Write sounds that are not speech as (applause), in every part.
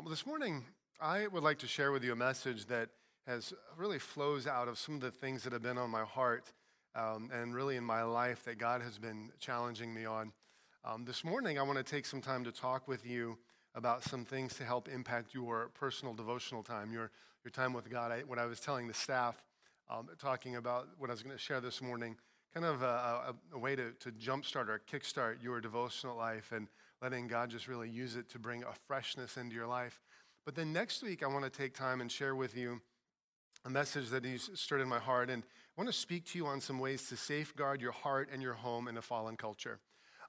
Um, this morning, I would like to share with you a message that has really flows out of some of the things that have been on my heart um, and really in my life that God has been challenging me on. Um, this morning, I want to take some time to talk with you about some things to help impact your personal devotional time, your, your time with God. I, what I was telling the staff, um, talking about what I was going to share this morning, kind of a, a, a way to, to jumpstart or kickstart your devotional life and letting God just really use it to bring a freshness into your life. But then next week, I want to take time and share with you a message that He's stirred in my heart. And I want to speak to you on some ways to safeguard your heart and your home in a fallen culture.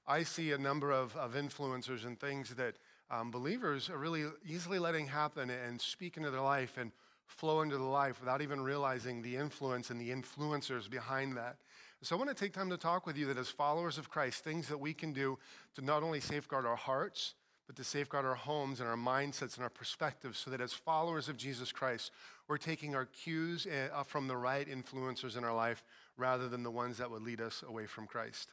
I see a number of, of influencers and things that um, believers are really easily letting happen and speak into their life and flow into the life without even realizing the influence and the influencers behind that. So I want to take time to talk with you that as followers of Christ, things that we can do to not only safeguard our hearts, but to safeguard our homes and our mindsets and our perspectives so that as followers of Jesus Christ, we're taking our cues eh, from the right influencers in our life rather than the ones that would lead us away from Christ.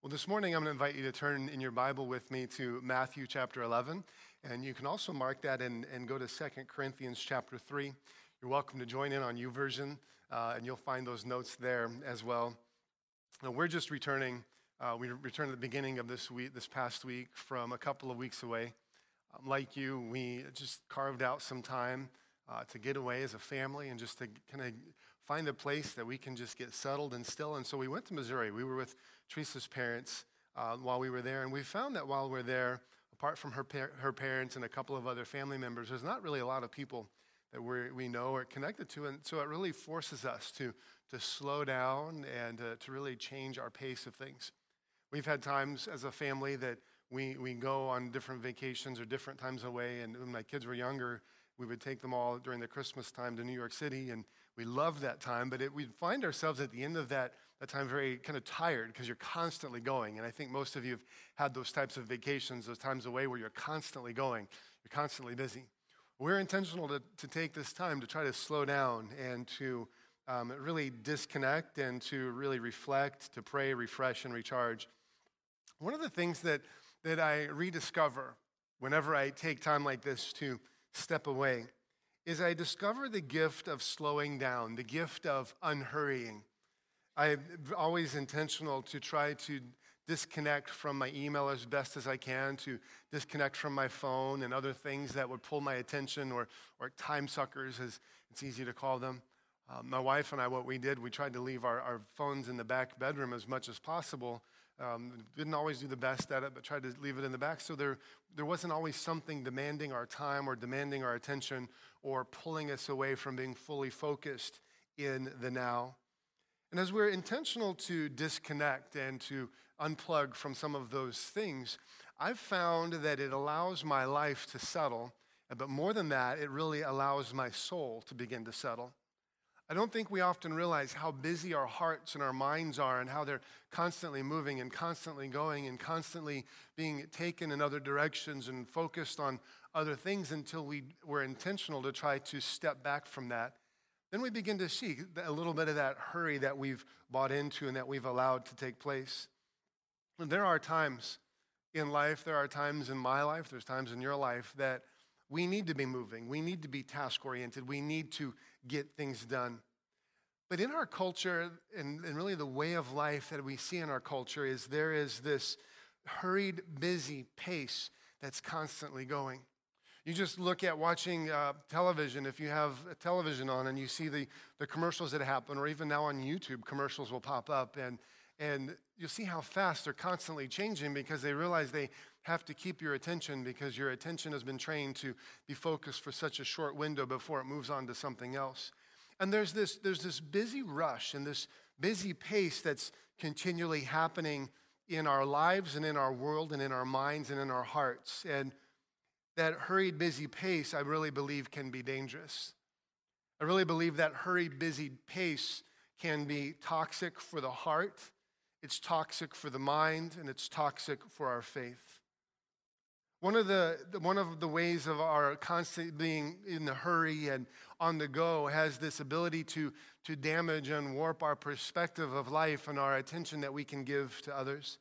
Well, this morning I'm going to invite you to turn in your Bible with me to Matthew chapter 11. And you can also mark that and, and go to 2 Corinthians chapter 3. You're welcome to join in on YouVersion, uh, and you'll find those notes there as well. Now, we're just returning. Uh, we returned at the beginning of this week, this past week, from a couple of weeks away. Um, like you, we just carved out some time uh, to get away as a family and just to kind of find a place that we can just get settled and still. And so we went to Missouri. We were with Teresa's parents uh, while we were there, and we found that while we're there, apart from her, par- her parents and a couple of other family members, there's not really a lot of people that we we know or connected to. And so it really forces us to to slow down and uh, to really change our pace of things. We've had times as a family that we, we go on different vacations or different times away. And when my kids were younger, we would take them all during the Christmas time to New York City. And we loved that time. But it, we'd find ourselves at the end of that, that time very kind of tired because you're constantly going. And I think most of you have had those types of vacations, those times away where you're constantly going, you're constantly busy. We're intentional to, to take this time to try to slow down and to um, really disconnect and to really reflect, to pray, refresh, and recharge. One of the things that, that I rediscover whenever I take time like this to step away is I discover the gift of slowing down, the gift of unhurrying. I'm always intentional to try to disconnect from my email as best as I can, to disconnect from my phone and other things that would pull my attention or, or time suckers, as it's easy to call them. Uh, my wife and I, what we did, we tried to leave our, our phones in the back bedroom as much as possible. Um, didn't always do the best at it, but tried to leave it in the back. So there, there wasn't always something demanding our time or demanding our attention or pulling us away from being fully focused in the now. And as we're intentional to disconnect and to unplug from some of those things, I've found that it allows my life to settle. But more than that, it really allows my soul to begin to settle. I don't think we often realize how busy our hearts and our minds are and how they're constantly moving and constantly going and constantly being taken in other directions and focused on other things until we were intentional to try to step back from that. Then we begin to see a little bit of that hurry that we've bought into and that we've allowed to take place. And there are times in life, there are times in my life, there's times in your life that we need to be moving. We need to be task oriented. We need to get things done. But in our culture, and, and, really the way of life that we see in our culture, is there is this hurried, busy pace that's constantly going. You just look at watching uh, television, if you have a television on and you see the, the commercials that happen, or even now on YouTube, commercials will pop up, and, and you'll see how fast they're constantly changing because they realize they have to keep your attention because your attention has been trained to be focused for such a short window before it moves on to something else. And there's this, there's this busy rush and this busy pace that's continually happening in our lives and in our world and in our minds and in our hearts. And that hurried, busy pace, I really believe, can be dangerous. I really believe that hurried, busy pace can be toxic for the heart, it's toxic for the mind, and it's toxic for our faith. One of the, one of the ways of our constant being in the hurry and on the go has this ability to, to damage and warp our perspective of life and our attention that we can give to others.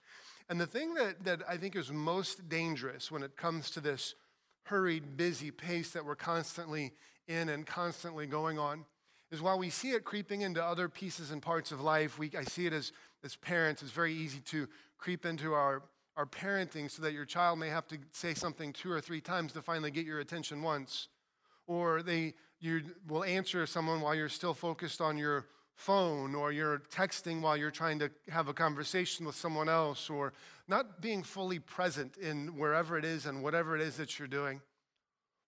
And the thing that, that I think is most dangerous when it comes to this hurried, busy pace that we're constantly in and constantly going on is while we see it creeping into other pieces and parts of life, we, I see it as, as parents, it's very easy to creep into our, our parenting so that your child may have to say something two or three times to finally get your attention once. Or they, you will answer someone while you're still focused on your phone, or you're texting while you're trying to have a conversation with someone else, or not being fully present in wherever it is and whatever it is that you're doing.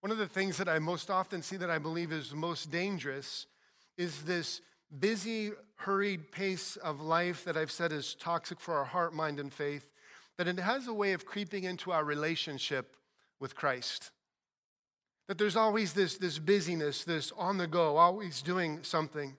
One of the things that I most often see that I believe is most dangerous is this busy, hurried pace of life that I've said is toxic for our heart, mind, and faith, that it has a way of creeping into our relationship with Christ. That there's always this, this busyness, this on the go, always doing something.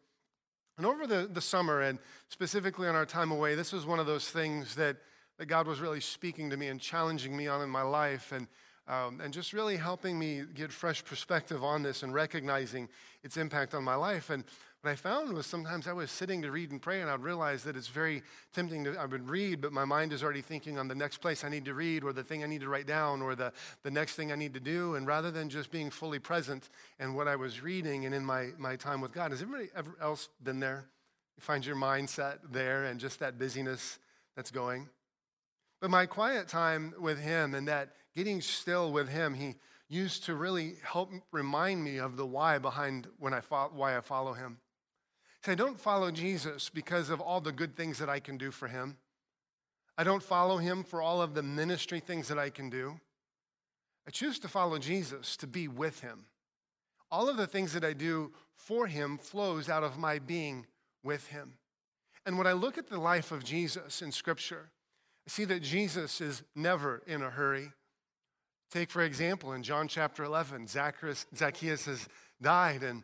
And over the, the summer, and specifically on our time away, this was one of those things that, that God was really speaking to me and challenging me on in my life. And um, and just really helping me get fresh perspective on this and recognizing its impact on my life. And what I found was sometimes I was sitting to read and pray, and I'd realize that it's very tempting to, I would read, but my mind is already thinking on the next place I need to read, or the thing I need to write down, or the, the next thing I need to do. And rather than just being fully present in what I was reading and in my, my time with God, has everybody ever else been there? You find your mindset there and just that busyness that's going. But my quiet time with Him and that getting still with Him, He used to really help remind me of the why behind when I fo- why I follow Him. See, I don't follow Jesus because of all the good things that I can do for Him. I don't follow Him for all of the ministry things that I can do. I choose to follow Jesus to be with Him. All of the things that I do for Him flows out of my being with Him. And when I look at the life of Jesus in Scripture, I see that Jesus is never in a hurry. Take, for example, in John chapter 11, Zacchaeus, Zacchaeus has died, and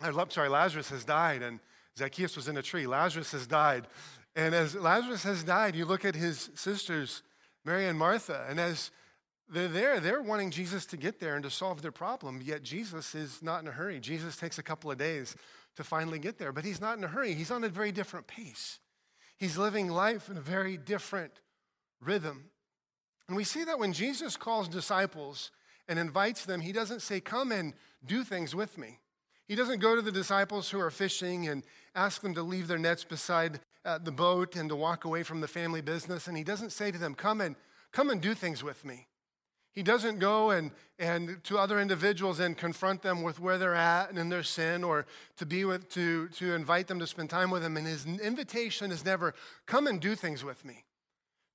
I'm sorry, Lazarus has died, and Zacchaeus was in a tree. Lazarus has died. And as Lazarus has died, you look at his sisters, Mary and Martha, and as they're there, they're wanting Jesus to get there and to solve their problem, yet Jesus is not in a hurry. Jesus takes a couple of days to finally get there, but he's not in a hurry. He's on a very different pace. He's living life in a very different rhythm. And we see that when Jesus calls disciples and invites them, he doesn't say, Come and do things with me. He doesn't go to the disciples who are fishing and ask them to leave their nets beside uh, the boat and to walk away from the family business. And he doesn't say to them, Come and, come and do things with me. He doesn't go and, and to other individuals and confront them with where they're at and in their sin or to be with to, to invite them to spend time with him. And his invitation is never, come and do things with me.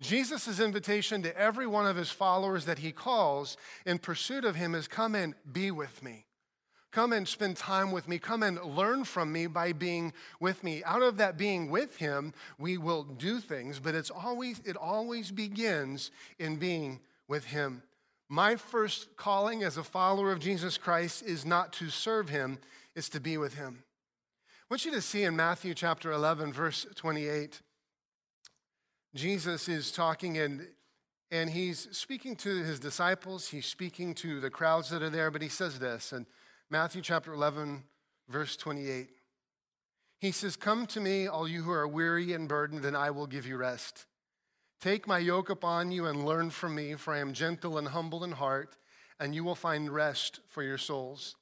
Jesus' invitation to every one of his followers that he calls in pursuit of him is come and be with me. Come and spend time with me. Come and learn from me by being with me. Out of that being with him, we will do things, but it's always it always begins in being with him. My first calling as a follower of Jesus Christ is not to serve him, it's to be with him. I want you to see in Matthew chapter 11 verse 28 Jesus is talking and, and he's speaking to his disciples, he's speaking to the crowds that are there, but he says this in Matthew chapter 11, verse 28. He says, Come to me, all you who are weary and burdened, and I will give you rest. Take my yoke upon you and learn from me, for I am gentle and humble in heart, and you will find rest for your souls.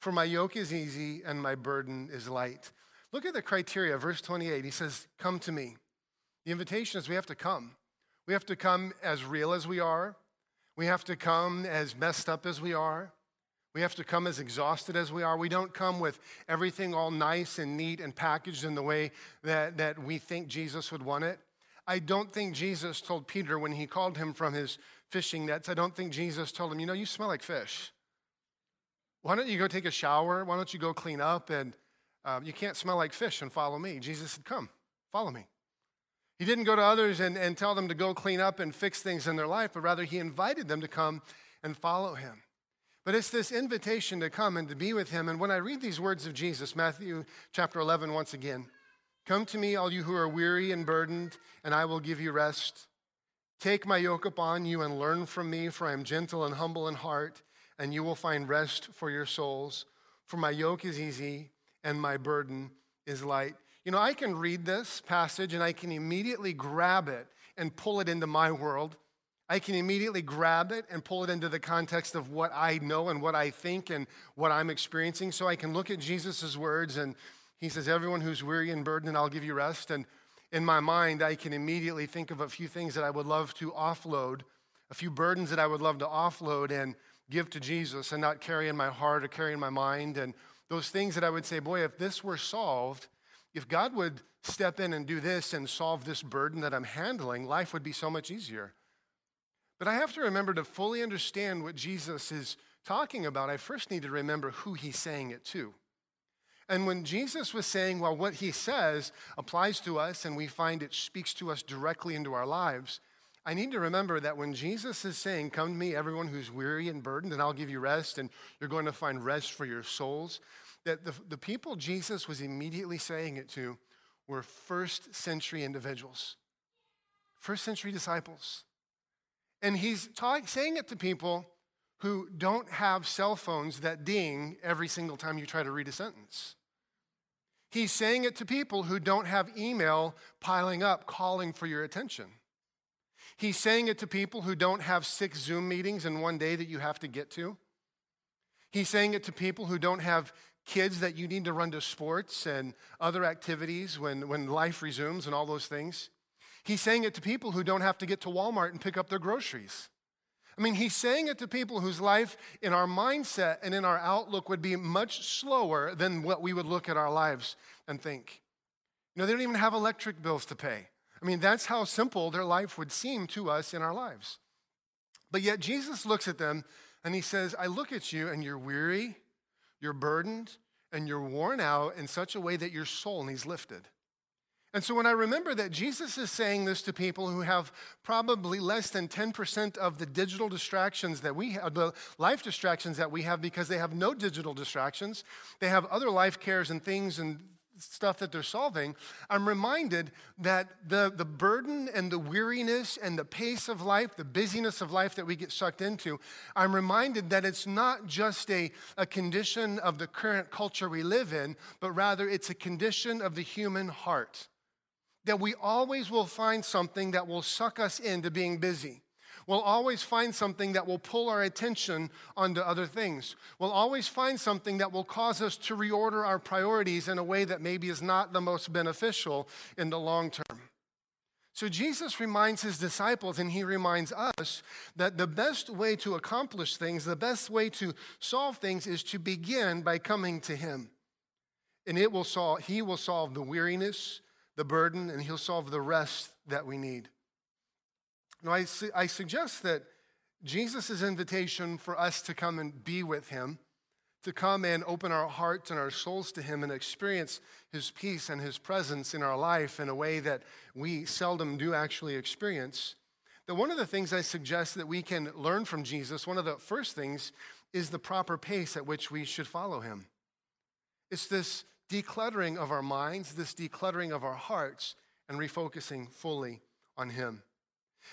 For my yoke is easy and my burden is light. Look at the criteria, verse 28. He says, Come to me. The invitation is we have to come. We have to come as real as we are. We have to come as messed up as we are. We have to come as exhausted as we are. We don't come with everything all nice and neat and packaged in the way that, that we think Jesus would want it. I don't think Jesus told Peter when he called him from his fishing nets, I don't think Jesus told him, you know, you smell like fish. Why don't you go take a shower? Why don't you go clean up? And um, you can't smell like fish and follow me. Jesus said, come, follow me. He didn't go to others and, and tell them to go clean up and fix things in their life, but rather he invited them to come and follow him. But it's this invitation to come and to be with him. And when I read these words of Jesus, Matthew chapter 11, once again, come to me, all you who are weary and burdened, and I will give you rest. Take my yoke upon you and learn from me, for I am gentle and humble in heart, and you will find rest for your souls. For my yoke is easy and my burden is light. You know, I can read this passage and I can immediately grab it and pull it into my world. I can immediately grab it and pull it into the context of what I know and what I think and what I'm experiencing. So I can look at Jesus' words and he says, Everyone who's weary and burdened, I'll give you rest. And in my mind, I can immediately think of a few things that I would love to offload, a few burdens that I would love to offload and give to Jesus and not carry in my heart or carry in my mind. And those things that I would say, boy, if this were solved, if God would step in and do this and solve this burden that I'm handling, life would be so much easier. But I have to remember to fully understand what Jesus is talking about, I first need to remember who he's saying it to. And when Jesus was saying, well, what he says applies to us and we find it speaks to us directly into our lives, I need to remember that when Jesus is saying, Come to me, everyone who's weary and burdened, and I'll give you rest, and you're going to find rest for your souls, that the, the people Jesus was immediately saying it to were first century individuals, first century disciples. And he's saying it to people who don't have cell phones that ding every single time you try to read a sentence. He's saying it to people who don't have email piling up calling for your attention. He's saying it to people who don't have six Zoom meetings in one day that you have to get to. He's saying it to people who don't have kids that you need to run to sports and other activities when, when life resumes and all those things. He's saying it to people who don't have to get to Walmart and pick up their groceries. I mean, he's saying it to people whose life in our mindset and in our outlook would be much slower than what we would look at our lives and think. You know, they don't even have electric bills to pay. I mean, that's how simple their life would seem to us in our lives. But yet, Jesus looks at them and he says, I look at you and you're weary, you're burdened, and you're worn out in such a way that your soul needs lifted. And so when I remember that Jesus is saying this to people who have probably less than 10% of the digital distractions that we have, the life distractions that we have because they have no digital distractions, they have other life cares and things and stuff that they're solving, I'm reminded that the, the burden and the weariness and the pace of life, the busyness of life that we get sucked into, I'm reminded that it's not just a, a condition of the current culture we live in, but rather it's a condition of the human heart that we always will find something that will suck us into being busy. We'll always find something that will pull our attention onto other things. We'll always find something that will cause us to reorder our priorities in a way that maybe is not the most beneficial in the long term. So Jesus reminds his disciples and he reminds us that the best way to accomplish things, the best way to solve things is to begin by coming to him. And it will solve, he will solve the weariness, the burden, and He'll solve the rest that we need. Now, I, su- I suggest that Jesus' invitation for us to come and be with Him, to come and open our hearts and our souls to Him and experience His peace and His presence in our life in a way that we seldom do actually experience. That one of the things I suggest that we can learn from Jesus, one of the first things, is the proper pace at which we should follow Him. It's this decluttering of our minds, this decluttering of our hearts, and refocusing fully on Him.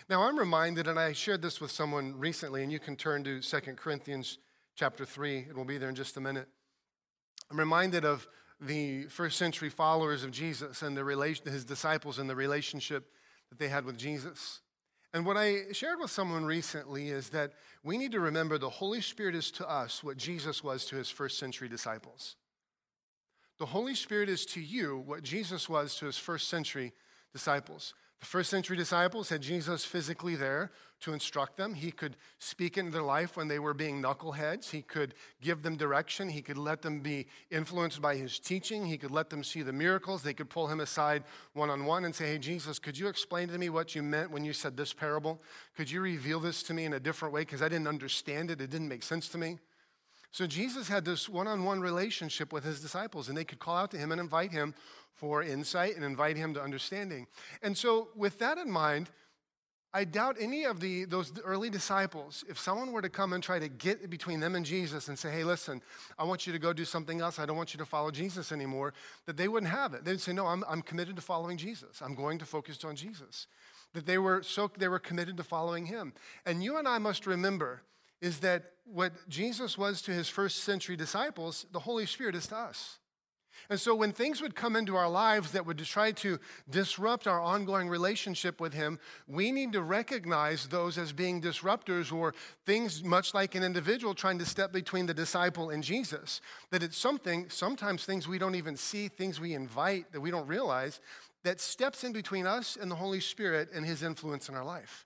Now, I'm reminded, and I shared this with someone recently, and you can turn to 2 Corinthians chapter 3. It will be there in just a minute. I'm reminded of the first century followers of Jesus and the relation, his disciples and the relationship that they had with Jesus. And what I shared with someone recently is that we need to remember the Holy Spirit is to us what Jesus was to his first century disciples. The Holy Spirit is to you what Jesus was to his first century disciples. The first century disciples had Jesus physically there to instruct them. He could speak into their life when they were being knuckleheads. He could give them direction. He could let them be influenced by his teaching. He could let them see the miracles. They could pull him aside one on one and say, Hey, Jesus, could you explain to me what you meant when you said this parable? Could you reveal this to me in a different way? Because I didn't understand it. It didn't make sense to me. So Jesus had this one on one relationship with his disciples, and they could call out to him and invite him for insight and invite him to understanding. And so, with that in mind, I doubt any of the, those early disciples, if someone were to come and try to get between them and Jesus and say, hey, listen, I want you to go do something else. I don't want you to follow Jesus anymore, that they wouldn't have it. They'd say, no, I'm, I'm committed to following Jesus. I'm going to focus on Jesus. That they were so they were committed to following him. And you and I must remember is that what Jesus was to his first century disciples, the Holy Spirit is to us. And so, when things would come into our lives that would try to disrupt our ongoing relationship with Him, we need to recognize those as being disruptors or things much like an individual trying to step between the disciple and Jesus. That it's something, sometimes things we don't even see, things we invite that we don't realize, that steps in between us and the Holy Spirit and His influence in our life.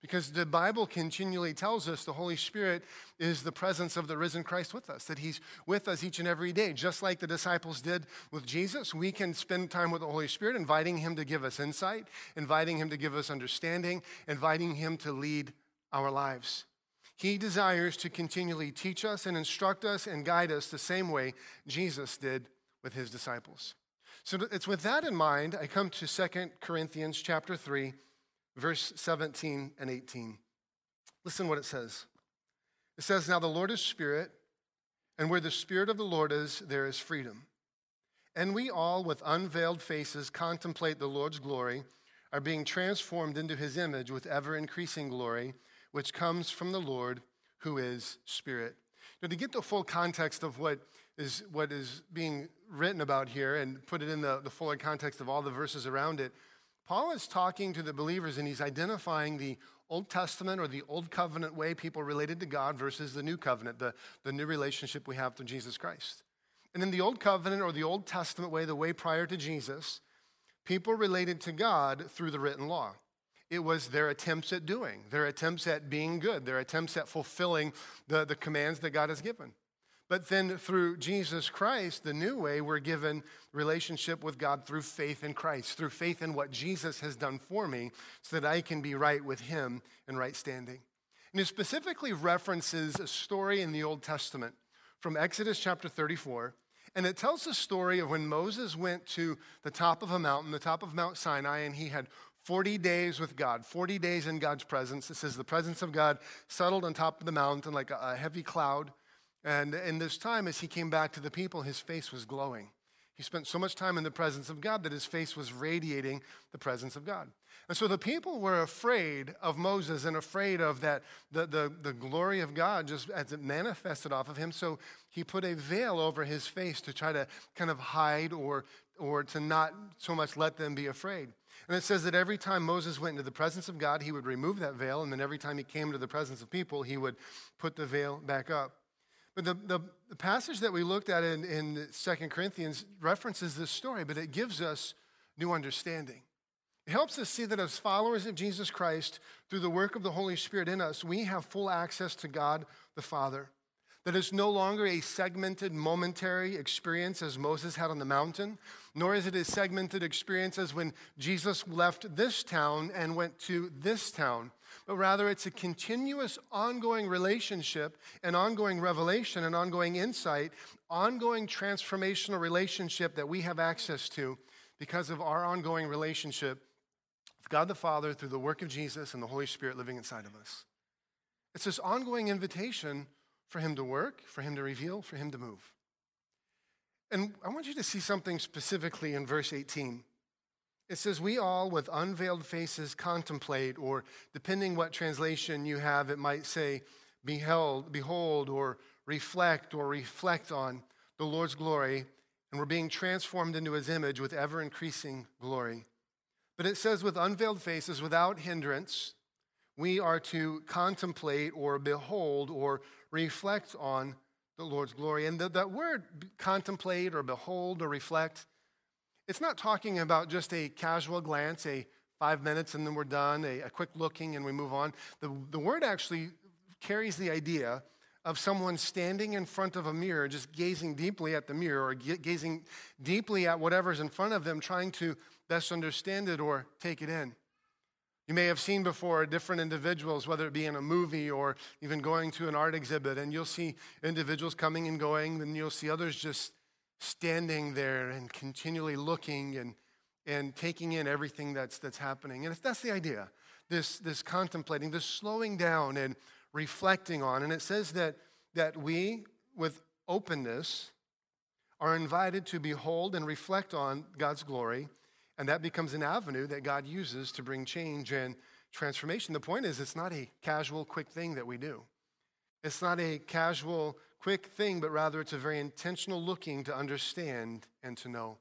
Because the Bible continually tells us the Holy Spirit is the presence of the risen Christ with us, that He's with us each and every day. Just like the disciples did with Jesus, we can spend time with the Holy Spirit, inviting Him to give us insight, inviting Him to give us understanding, inviting Him to lead our lives. He desires to continually teach us and instruct us and guide us the same way Jesus did with His disciples. So it's with that in mind, I come to 2 Corinthians chapter 3 verse 17 and 18. Listen what it says. It says, Now the Lord is Spirit, and where the Spirit of the Lord is, there is freedom. And we all, with unveiled faces, contemplate the Lord's glory, are being transformed into his image with ever increasing glory, which comes from the Lord who is Spirit. Now, to get the full context of what is, what is being written about here and put it in the, the fuller context of all the verses around it, Paul is talking to the believers and he's identifying the Old Testament or the Old Covenant way people related to God versus the New Covenant, the, the new relationship we have through Jesus Christ. And in the Old Covenant or the Old Testament way, the way prior to Jesus, people related to God through the written law. It was their attempts at doing, their attempts at being good, their attempts at fulfilling the, the commands that God has given. But then through Jesus Christ, the new way, we're given relationship with God through faith in Christ, through faith in what Jesus has done for me, so that I can be right with Him in right standing. And it specifically references a story in the Old Testament from Exodus chapter 34. And it tells the story of when Moses went to the top of a mountain, the top of Mount Sinai, and he had 40 days with God, 40 days in God's presence. It says the presence of God settled on top of the mountain like a, heavy cloud. And in this time, as he came back to the people, his face was glowing. He spent so much time in the presence of God that his face was radiating the presence of God. And so the people were afraid of Moses and afraid of that, the, the, the glory of God just as it manifested off of him. So he put a veil over his face to try to kind of hide or, or to not so much let them be afraid. And it says that every time Moses went into the presence of God, he would remove that veil. And then every time he came to the presence of people, he would put the veil back up. But the, the, the, passage that we looked at in, in 2 Corinthians references this story, but it gives us new understanding. It helps us see that as followers of Jesus Christ, through the work of the Holy Spirit in us, we have full access to God the Father. That it's no longer a segmented, momentary experience as Moses had on the mountain, nor is it a segmented experience as when Jesus left this town and went to this town but rather it's a continuous, ongoing relationship an ongoing revelation an ongoing insight, ongoing transformational relationship that we have access to because of our ongoing relationship with God the Father through the work of Jesus and the Holy Spirit living inside of us. It's this ongoing invitation for Him to work, for Him to reveal, for Him to move. And I want you to see something specifically in verse 18. It says, We all with unveiled faces contemplate, or depending what translation you have, it might say, Beheld, behold, or reflect, or reflect on the Lord's glory, and we're being transformed into his image with ever increasing glory. But it says, with unveiled faces, without hindrance, we are to contemplate, or behold, or reflect on the Lord's glory. And the, that word contemplate, or behold, or reflect, it's not talking about just a casual glance, a five minutes and then we're done, a, a quick looking and we move on. The, the word actually carries the idea of someone standing in front of a mirror, just gazing deeply at the mirror or gazing deeply at whatever's in front of them, trying to best understand it or take it in. You may have seen before different individuals, whether it be in a movie or even going to an art exhibit, and you'll see individuals coming and going, and you'll see others just standing there and continually looking and, and taking in everything that's, that's happening. And that's the idea this, this contemplating, this slowing down and reflecting on. And it says that, that we, with openness, are invited to behold and reflect on God's glory. And that becomes an avenue that God uses to bring change and transformation. The point is, it's not a casual, quick thing that we do. It's not a casual, quick thing, but rather it's a very intentional looking to understand and to know.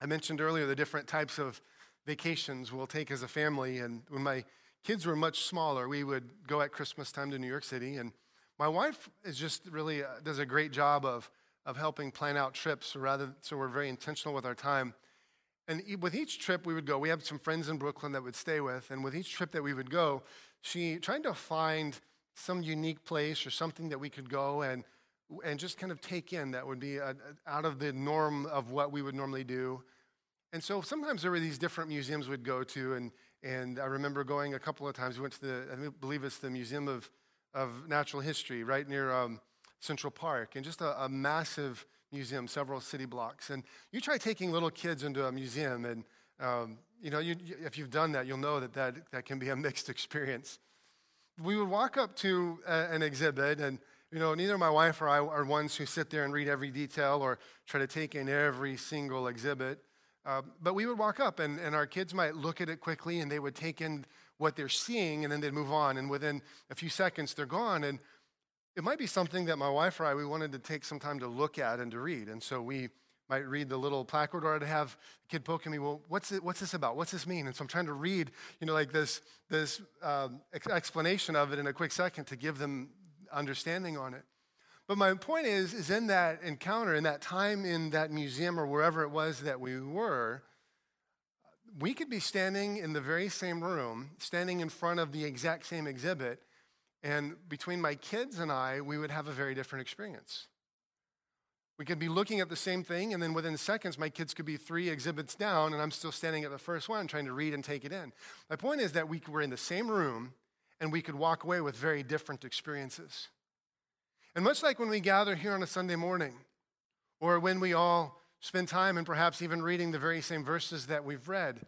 I mentioned earlier the different types of vacations we'll take as a family. And when my kids were much smaller, we would go at Christmas time to New York City. And my wife is just really uh, does a great job of, of helping plan out trips, rather, so we're very intentional with our time. And with each trip we would go, we have some friends in Brooklyn that would stay with. And with each trip that we would go, she tried to find some unique place or something that we could go and, and just kind of take in that would be a, out of the norm of what we would normally do. And so sometimes there were these different museums we'd go to, and, and I remember going a couple of times. We went to the, I believe it's the Museum of, of Natural History right near um, Central Park, and just a, a, massive museum, several city blocks. And you try taking little kids into a museum, and um, you know, you, if you've done that, you'll know that, that that can be a (laughs) mixed experience. We would walk up to a, an exhibit, and you know, neither my wife or I are ones who sit there and read every detail or try to take in every single exhibit. Uh, but we would walk up, and, and our kids might look at it quickly, and they would take in what they're seeing, and then they'd move on. And within a few seconds, they're gone. And it might be something that my wife or I we wanted to take some time to look at and to read. And so we might read the little placard, or I'd have a kid poking me. Well, what's it, what's this about? What's this mean? And so I'm trying to read, you know, like this this um, explanation of it in a quick second to give them understanding on it. But my point is, is in that encounter, in that time in that museum or wherever it was that we were, we could be standing in the very same room, standing in front of the exact same exhibit, and between my kids and I, we would have a very different experience. We could be looking at the same thing, and then within seconds, my kids could be three exhibits down, and I'm still standing at the first one trying to read and take it in. My point is that we were in the same room, and we could walk away with very different experiences. And much like when we gather here on a Sunday morning, or when we all spend time and perhaps even reading the very same verses that we've read,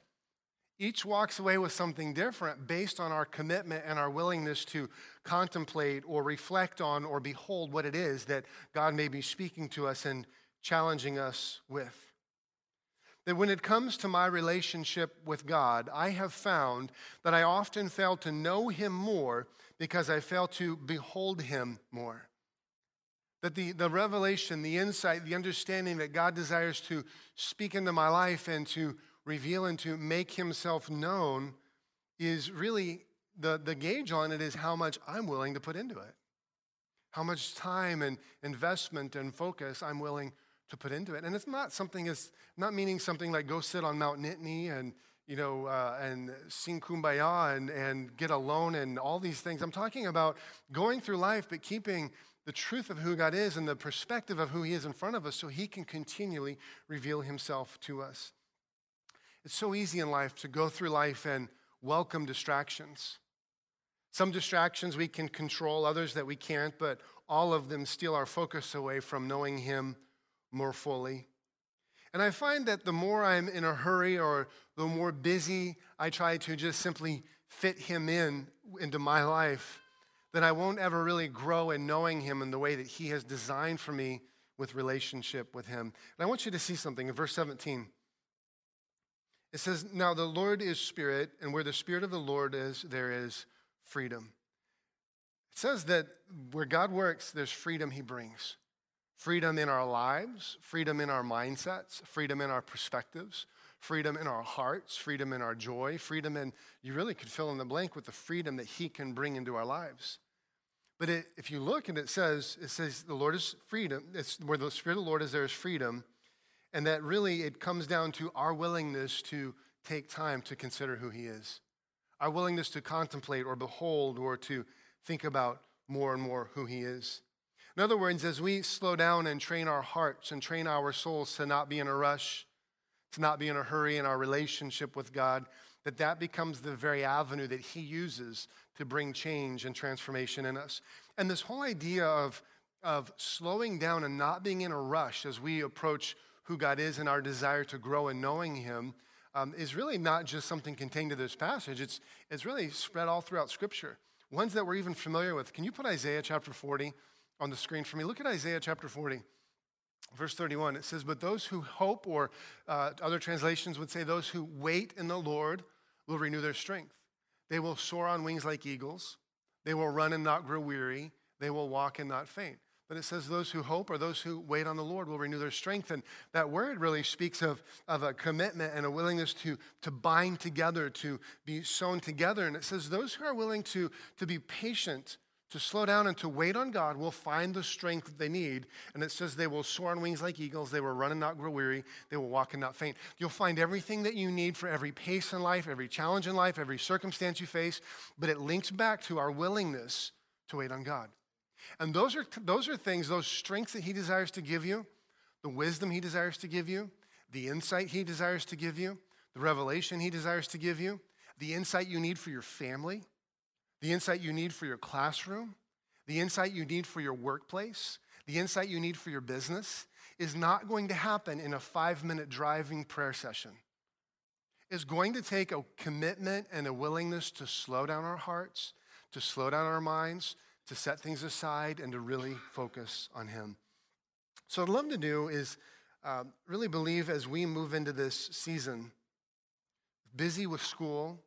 each walks away with something different based on our commitment and our willingness to contemplate or reflect on or behold what it is that God may be speaking to us and challenging us with. That when it comes to my relationship with God, I have found that I often fail to know Him more because I fail to behold Him more. That the, the revelation, the insight, the understanding that God desires to speak into my life and to reveal and to make himself known is really the, the gauge on it is how much I'm willing to put into it. How much time and investment and focus I'm willing to put into it. And it's not something, it's not meaning something like go sit on Mount Nittany and, you know, uh, and sing kumbaya and, and get alone and all these things. I'm talking about going through life, but keeping the truth of who God is and the perspective of who He is in front of us so He can continually reveal Himself to us. It's so easy in life to go through life and welcome distractions. Some distractions we can control, others that we can't, but all of them steal our focus away from knowing Him more fully. And I find that the more I'm in a hurry or the more busy I try to just simply fit Him in into my life, then I won't ever really grow in knowing Him in the way that He has designed for me with relationship with Him. And I want you to see something in verse 17. It says, Now the Lord is Spirit, and where the Spirit of the Lord is, there is freedom. It says that where God works, there's freedom He brings. Freedom in our lives, freedom in our mindsets, freedom in our perspectives, freedom in our hearts, freedom in our joy, freedom in, you really could fill in the blank with the freedom that He can bring into our lives. But it, if you look and it says, it says the Lord is freedom. It's where the Spirit of the Lord is, there is freedom. And that really it comes down to our willingness to take time to consider who He is, our willingness to contemplate or behold or to think about more and more who He is. In other words, as we slow down and train our hearts and train our souls to not be in a rush, to not be in a hurry in our relationship with God, that that becomes the very avenue that he uses to bring change and transformation in us. And this whole idea of, of slowing down and not being in a rush as we approach who God is and our desire to grow in knowing him um, is really not just something contained to this passage. It's, it's really spread all throughout Scripture. Ones that we're even familiar with. Can you put Isaiah chapter 40 on the screen for me? Look at Isaiah chapter 40. Verse 31, it says, But those who hope, or uh, other translations would say, those who wait in the Lord will renew their strength. They will soar on wings like eagles. They will run and not grow weary. They will walk and not faint. But it says those who hope or those who wait on the Lord will renew their strength. And that word really speaks of, of a commitment and a willingness to, to bind together, to be sewn together. And it says those who are willing to, to be patient, to slow down and to wait on God will find the strength that they need. And it says they will soar on wings like eagles. They will run and not grow weary. They will walk and not faint. You'll find everything that you need for every pace in life, every challenge in life, every circumstance you face. But it links back to our willingness to wait on God. And those are, those are things, those strengths that He desires to give you, the wisdom He desires to give you, the insight He desires to give you, the revelation He desires to give you, the insight you need for your family, the insight you need for your classroom, the insight you need for your workplace, the insight you need for your business is not going to happen in a five minute driving prayer session. It's going to take a commitment and a willingness to slow down our hearts, to slow down our minds, to set things aside and to really focus on Him. So, what I'd love to do is uh, really believe as we move into this season, busy with school,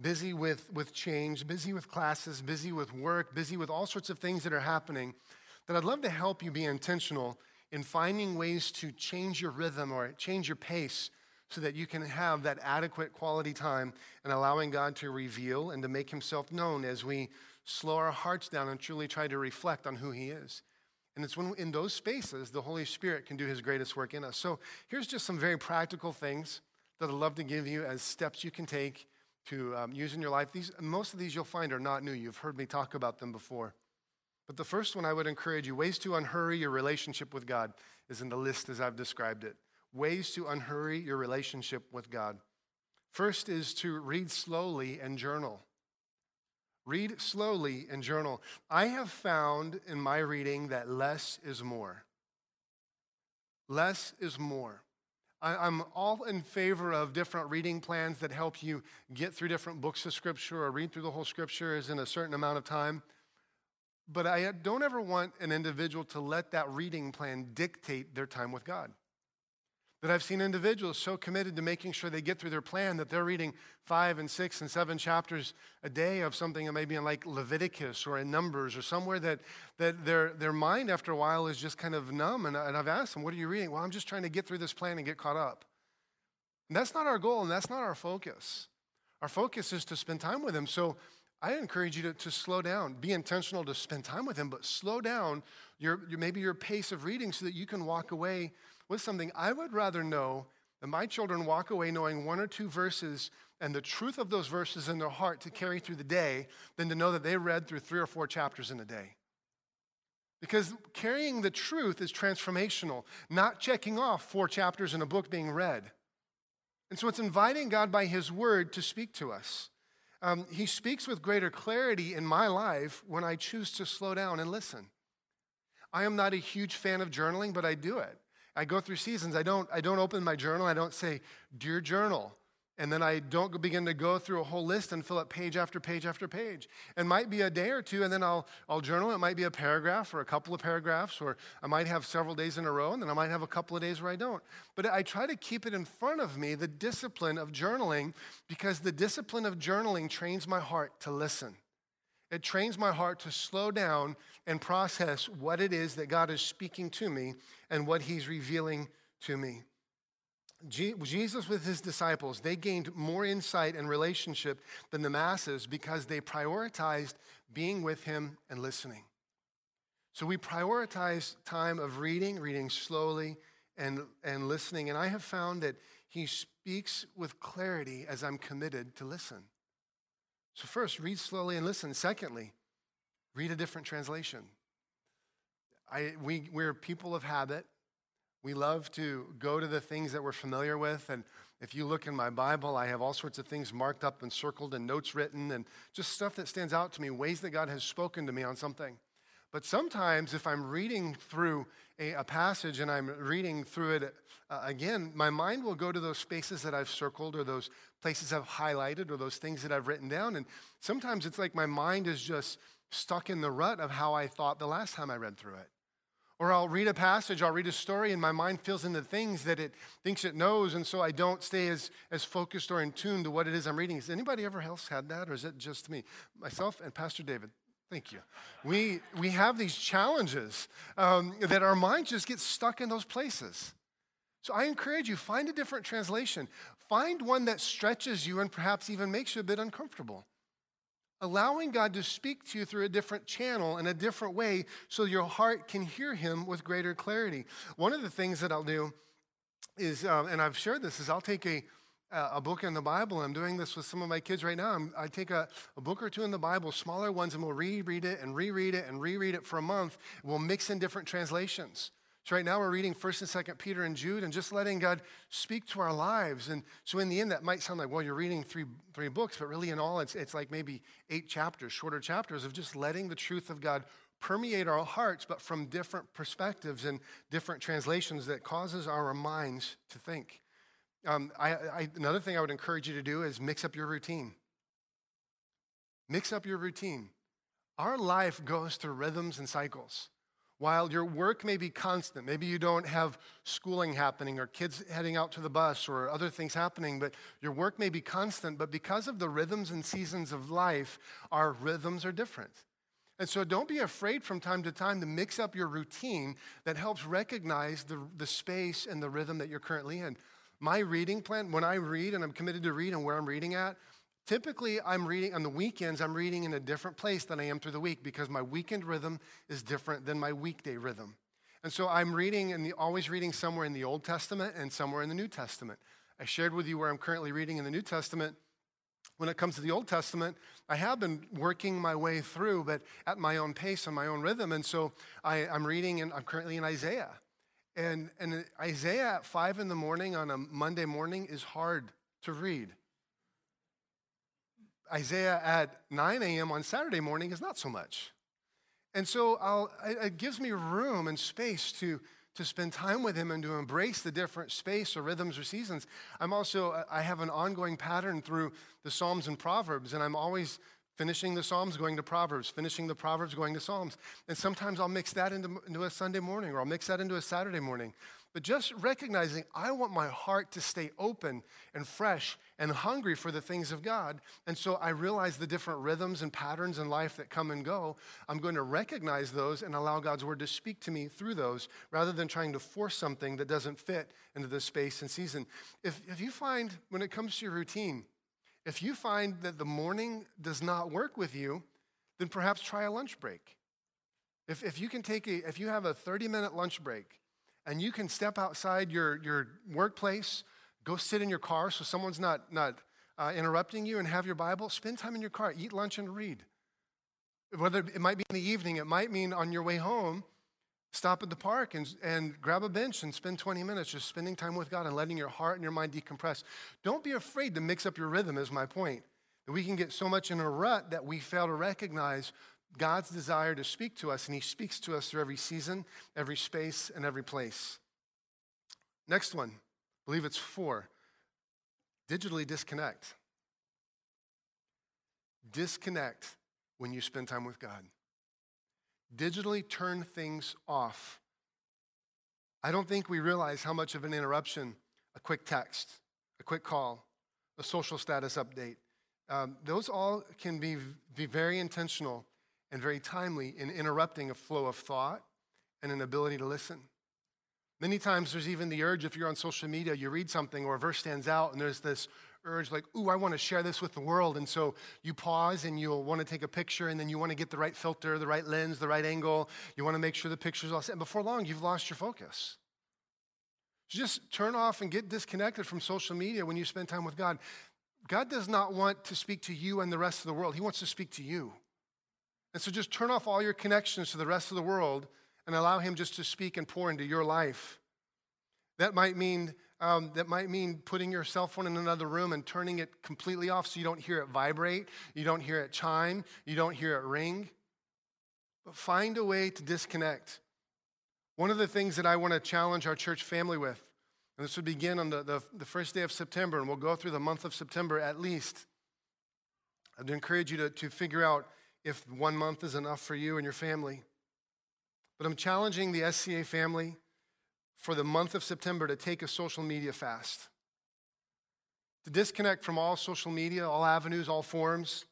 busy with, with change, busy with classes, busy with work, busy with all sorts of things that are happening, that I'd love to help you be intentional in finding ways to change your rhythm or change your pace so that you can have that adequate quality time and allowing God to reveal and to make himself known as we slow our hearts down and truly try to reflect on who He is. And it's when in those spaces the Holy Spirit can do His greatest work in us. So here's just some very practical things that I'd love to give you as steps you can take to um, use in your life. These, most of these you'll find are not new. You've heard me talk about them before. But the first one I would encourage you ways to unhurry your relationship with God is in the list as I've described it. Ways to unhurry your relationship with God. First is to read slowly and journal. Read slowly and journal. I have found in my reading that less is more. Less is more. I, am all in favor of different reading plans that help you get through different books of Scripture or read through the whole Scriptures in a certain amount of time. But I don't ever want an individual to let that reading plan dictate their time with God. That I've seen individuals so committed to making sure they get through their plan that they're reading five and six and seven chapters a day of something that may be in like Leviticus or in Numbers or somewhere that, that their, their mind after a while is just kind of numb. And, and I've asked them, What are you reading? Well, I'm just trying to get through this plan and get caught up. And that's not our goal and that's not our focus. Our focus is to spend time with Him. So I encourage you to, to slow down, be intentional to spend time with Him, but slow down your, your, maybe your pace of reading so that you can walk away with something, I would rather know that my children walk away knowing one or two verses and the truth of those verses in their heart to carry through the day than to know that they read through three or four chapters in a day. Because carrying the truth is transformational, not checking off four chapters in a book being read. And so it's inviting God by His word to speak to us. Um, he speaks with greater clarity in my life when I choose to slow down and listen. I am not a huge fan of journaling, but I do it. I go through seasons. I don't, I don't open my journal. I don't say, Dear Journal. And then I don't begin to go through a whole list and fill up page after page after page. It might be a day or two, and then I'll, I'll journal. It might be a paragraph or a couple of paragraphs, or I might have several days in a row, and then I might have a couple of days where I don't. But I try to keep it in front of me, the discipline of journaling, because the discipline of journaling trains my heart to listen. It trains my heart to slow down and process what it is that God is speaking to me and what He's revealing to me. Jesus with his disciples, they gained more insight and relationship than the masses because they prioritized being with him and listening. So we prioritize time of reading, reading slowly, and, and listening. And I have found that he speaks with clarity as I'm committed to listen. So, first, read slowly and listen. Secondly, read a different translation. I, we, we're people of habit. We love to go to the things that we're familiar with. And if you look in my Bible, I have all sorts of things marked up and circled and notes written and just stuff that stands out to me, ways that God has spoken to me on something. But sometimes, if I'm reading through a, a passage and I'm reading through it uh, again, my mind will go to those spaces that I've circled or those places I've highlighted or those things that I've written down. And sometimes it's like my mind is just stuck in the rut of how I thought the last time I read through it. Or I'll read a passage, I'll read a story, and my mind fills in the things that it thinks it knows, and so I don't stay as, as focused or in tune to what it is I'm reading. Has anybody ever else had that, or is it just me? Myself and Pastor David. Thank you. We, we have these challenges um, that our minds just get stuck in those places. So I encourage you, find a different translation. Find one that stretches you and perhaps even makes you a bit uncomfortable. Allowing God to speak to you through a different channel in a different way so your heart can hear Him with greater clarity. One of the things that I'll do is, um, and I've shared this, is I'll take a a book in the Bible. I'm doing this with some of my kids right now. I'm, i take a, a, book or two in the Bible, smaller ones, and we'll reread it and reread it and reread it for a month. We'll mix in different translations. So right now we're reading 1st and 2nd Peter and Jude and just letting God speak to our lives. And so in the end, that might sound like, well, you're reading three, three books, but really in all, it's, it's like maybe eight chapters, shorter chapters of just letting the truth of God permeate our hearts, but from different perspectives and different translations that causes our minds to think. Um, I, I, another thing I would encourage you to do is mix up your routine. Mix up your routine. Our life goes through rhythms and cycles. While your work may be constant, maybe you don't have schooling happening or kids heading out to the bus or other things happening, but your work may be constant, but because of the rhythms and seasons of life, our rhythms are different. And so don't be afraid from time to time to mix up your routine that helps recognize the, the space and the rhythm that you're currently in. My reading plan, when I read and I'm committed to read and where I'm reading at, typically I'm reading on the weekends, I'm reading in a different place than I am through the week because my weekend rhythm is different than my weekday rhythm. And so I'm reading and always reading somewhere in the Old Testament and somewhere in the New Testament. I shared with you where I'm currently reading in the New Testament. When it comes to the Old Testament, I have been working my way through, but at my own pace and my own rhythm. And so I, am reading, and I'm currently in Isaiah. And, and Isaiah at 5 in the morning on a Monday morning is hard to read. Isaiah at 9 a.m. on Saturday morning is not so much. And so I'll, it gives me room and space to, to spend time with him and to embrace the different space or rhythms or seasons. I'm also, I have an ongoing pattern through the Psalms and Proverbs, and I'm always finishing the Psalms, going to Proverbs, finishing the Proverbs, going to Psalms. And sometimes I'll mix that into, into, a Sunday morning or I'll mix that into a Saturday morning. But just recognizing I want my heart to stay open and fresh and hungry for the things of God. And so I realize the different rhythms and patterns in life that come and go. I'm going to recognize those and allow God's word to speak to me through those rather than trying to force something that doesn't fit into the space and season. If, if you find when it comes to your routine, if you find that the morning does not work with you, then perhaps try a lunch break. If, if you can take a, if you have a 30 minute lunch break and you can step outside your, your workplace, go sit in your car so someone's not, not uh, interrupting you and have your Bible, spend time in your car, eat lunch and read. Whether it might be in the evening, it might mean on your way home, Stop at the park and, and grab a bench and spend 20 minutes just spending time with God and letting your heart and your mind decompress. Don't be afraid to mix up your rhythm, is my point. That we can get so much in a rut that we fail to recognize God's desire to speak to us, and He speaks to us through every season, every space, and every place. Next one, I believe it's four digitally disconnect. Disconnect when you spend time with God digitally turn things off. I don't think we realize how much of an interruption a quick text, a quick call, a social status update, um, those all can be, be very intentional and very timely in interrupting a flow of thought and an ability to listen. Many times there's even the urge, if you're on social media, you read something or a verse stands out, and there's this urge like, ooh, I want to share this with the world. And so you pause and you'll want to take a picture and then you want to get the right filter, the right lens, the right angle. You want to make sure the picture's all set. And before long, you've lost your focus. Just turn off and get disconnected from social media when you spend time with God. God does not want to speak to you and the rest of the world, He wants to speak to you. And so just turn off all your connections to the rest of the world and allow Him just to speak and pour into your life. That might mean um, that might mean putting your cell phone in another room and turning it completely off so you don't hear it vibrate, you don't hear it chime, you don't hear it ring. But find a way to disconnect. One of the things that I want to challenge our church family with, and this would begin on the, the, the first day of September, and we'll go through the month of September at least. I'd encourage you to, to figure out if one month is enough for you and your family. But I'm challenging the SCA family for the month of September to take a social media fast, to disconnect from all social media, all avenues, all forms,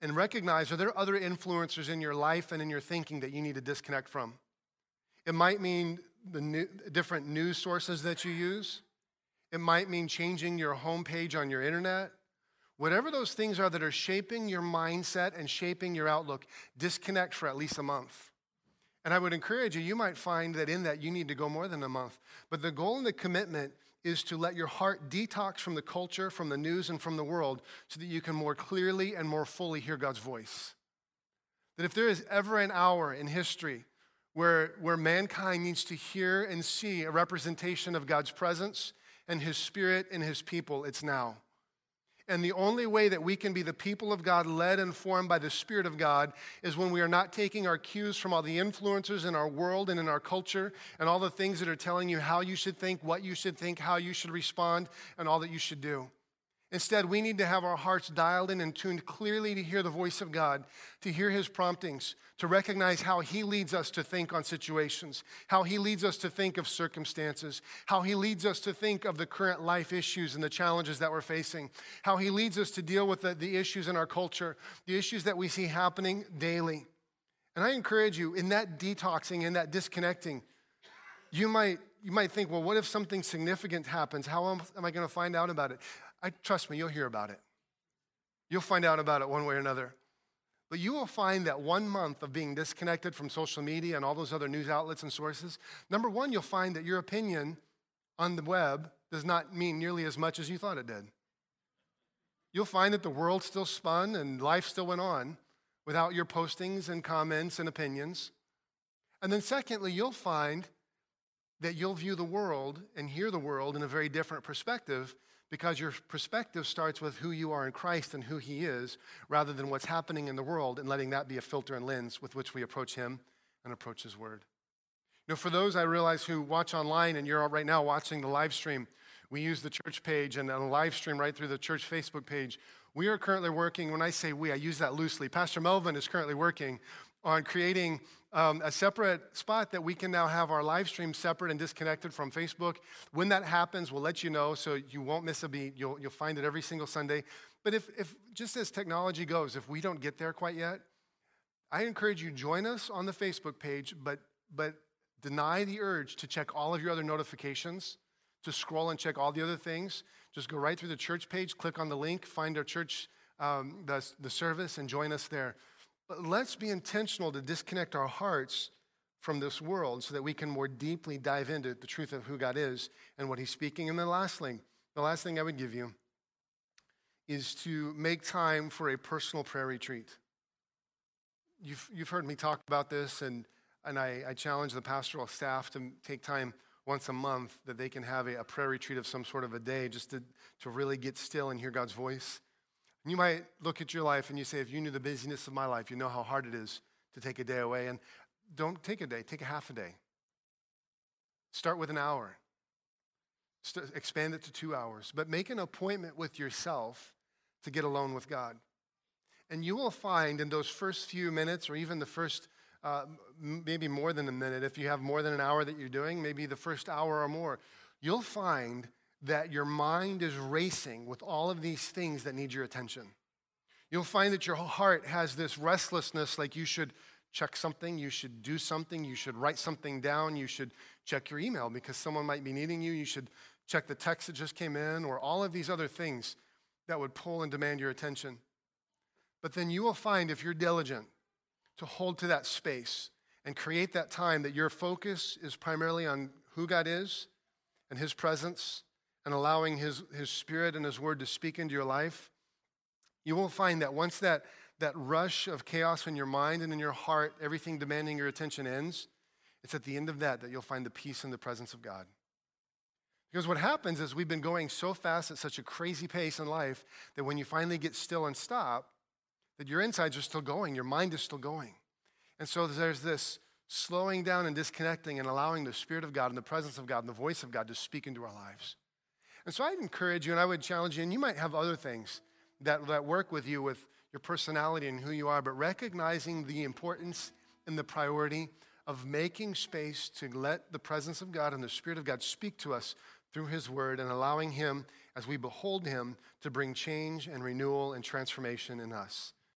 and recognize are there other influencers in your life and in your thinking that you need to disconnect from? It might mean the new, different news sources that you use. It might mean changing your homepage on your internet. Whatever those things are that are shaping your mindset and shaping your outlook, disconnect for at least a month. And I would encourage you, you might find that in that you need to go more than a month. But the goal and the commitment is to let your heart detox from the culture, from the news, and from the world so that you can more clearly and more fully hear God's voice. That if there is ever an hour in history where, where mankind needs to hear and see a representation of God's presence and His Spirit and His people, it's now. And the only way that we can be the people of God, led and formed by the Spirit of God, is when we are not taking our cues from all the influencers in our world and in our culture and all the things that are telling you how you should think, what you should think, how you should respond, and all that you should do. Instead, we need to have our hearts dialed in and tuned clearly to hear the voice of God, to hear His promptings, to recognize how He leads us to think on situations, how He leads us to think of circumstances, how He leads us to think of the current life issues and the challenges that we're facing, how He leads us to deal with the, the issues in our culture, the issues that we see happening daily. And I encourage you, in that detoxing, in that disconnecting, you might, you might think, well, what if something significant happens? How am, am I going to find out about it? I trust me, you'll hear about it. You'll find out about it one way or another. But you will find that one month of being disconnected from social media and all those other news outlets and sources, number one, you'll find that your opinion on the web does not mean nearly as much as you thought it did. You'll find that the world still spun and life still went on without your postings and comments and opinions. And then, secondly, you'll find that you'll view the world and hear the world in a very different perspective because your perspective starts with who you are in Christ and who He is, rather than what's happening in the world and letting that be a filter and lens with which we approach Him and approach His Word. Know, for those I realize who watch online and you're right now watching the live stream, we use the church page and a live stream right through the church Facebook page. We are currently working, when I say we, I use that loosely. Pastor Melvin is currently working on creating um, a separate spot that we can now have our live stream separate and disconnected from Facebook. When that happens, we'll let you know so you won't miss a beat. You'll, you'll find it every single Sunday. But if, if, just as technology goes, if we don't get there quite yet, I encourage you join us on the Facebook page, but, but deny the urge to check all of your other notifications, to scroll and check all the other things. Just go right through the church page, click on the link, find our church, um, the, the service, and join us there. Let's be intentional to disconnect our hearts from this world so that we can more deeply dive into the truth of who God is and what He's speaking. And the last thing, the last thing I would give you is to make time for a personal prayer retreat. You've, you've heard me talk about this, and, and I, I challenge the pastoral staff to take time once a month that they can have a, a prayer retreat of some sort of a day just to, to really get still and hear God's voice. And you might look at your life and you say, if you knew the busyness of my life, you know how hard it is to take a day away. And don't take a day, take a half a day. Start with an hour, St- expand it to two hours, but make an appointment with yourself to get alone with God. And you will find in those first few minutes, or even the first, uh, maybe more than a minute, if you have more than an hour that you're doing, maybe the first hour or more, you'll find that your mind is racing with all of these things that need your attention. You'll find that your heart has this restlessness, like you should check something, you should do something, you should write something down, you should check your email because someone might be needing you, you should check the text that just came in, or all of these other things that would pull and demand your attention. But then you will find, if you're diligent, to hold to that space and create that time that your focus is primarily on who God is and His presence and allowing his, his spirit and his word to speak into your life, you will find that once that, that rush of chaos in your mind and in your heart, everything demanding your attention ends, it's at the end of that that you'll find the peace and the presence of God. Because what happens is we've been going so fast at such a crazy pace in life that when you finally get still and stop, that your insides are still going, your mind is still going. And so there's this slowing down and disconnecting and allowing the Spirit of God and the presence of God and the voice of God to speak into our lives. And so I'd encourage you and I would challenge you, and you might have other things that, that work with you with your personality and who you are, but recognizing the importance and the priority of making space to let the presence of God and the Spirit of God speak to us through His Word and allowing Him, as we behold Him, to bring change and renewal and transformation in us.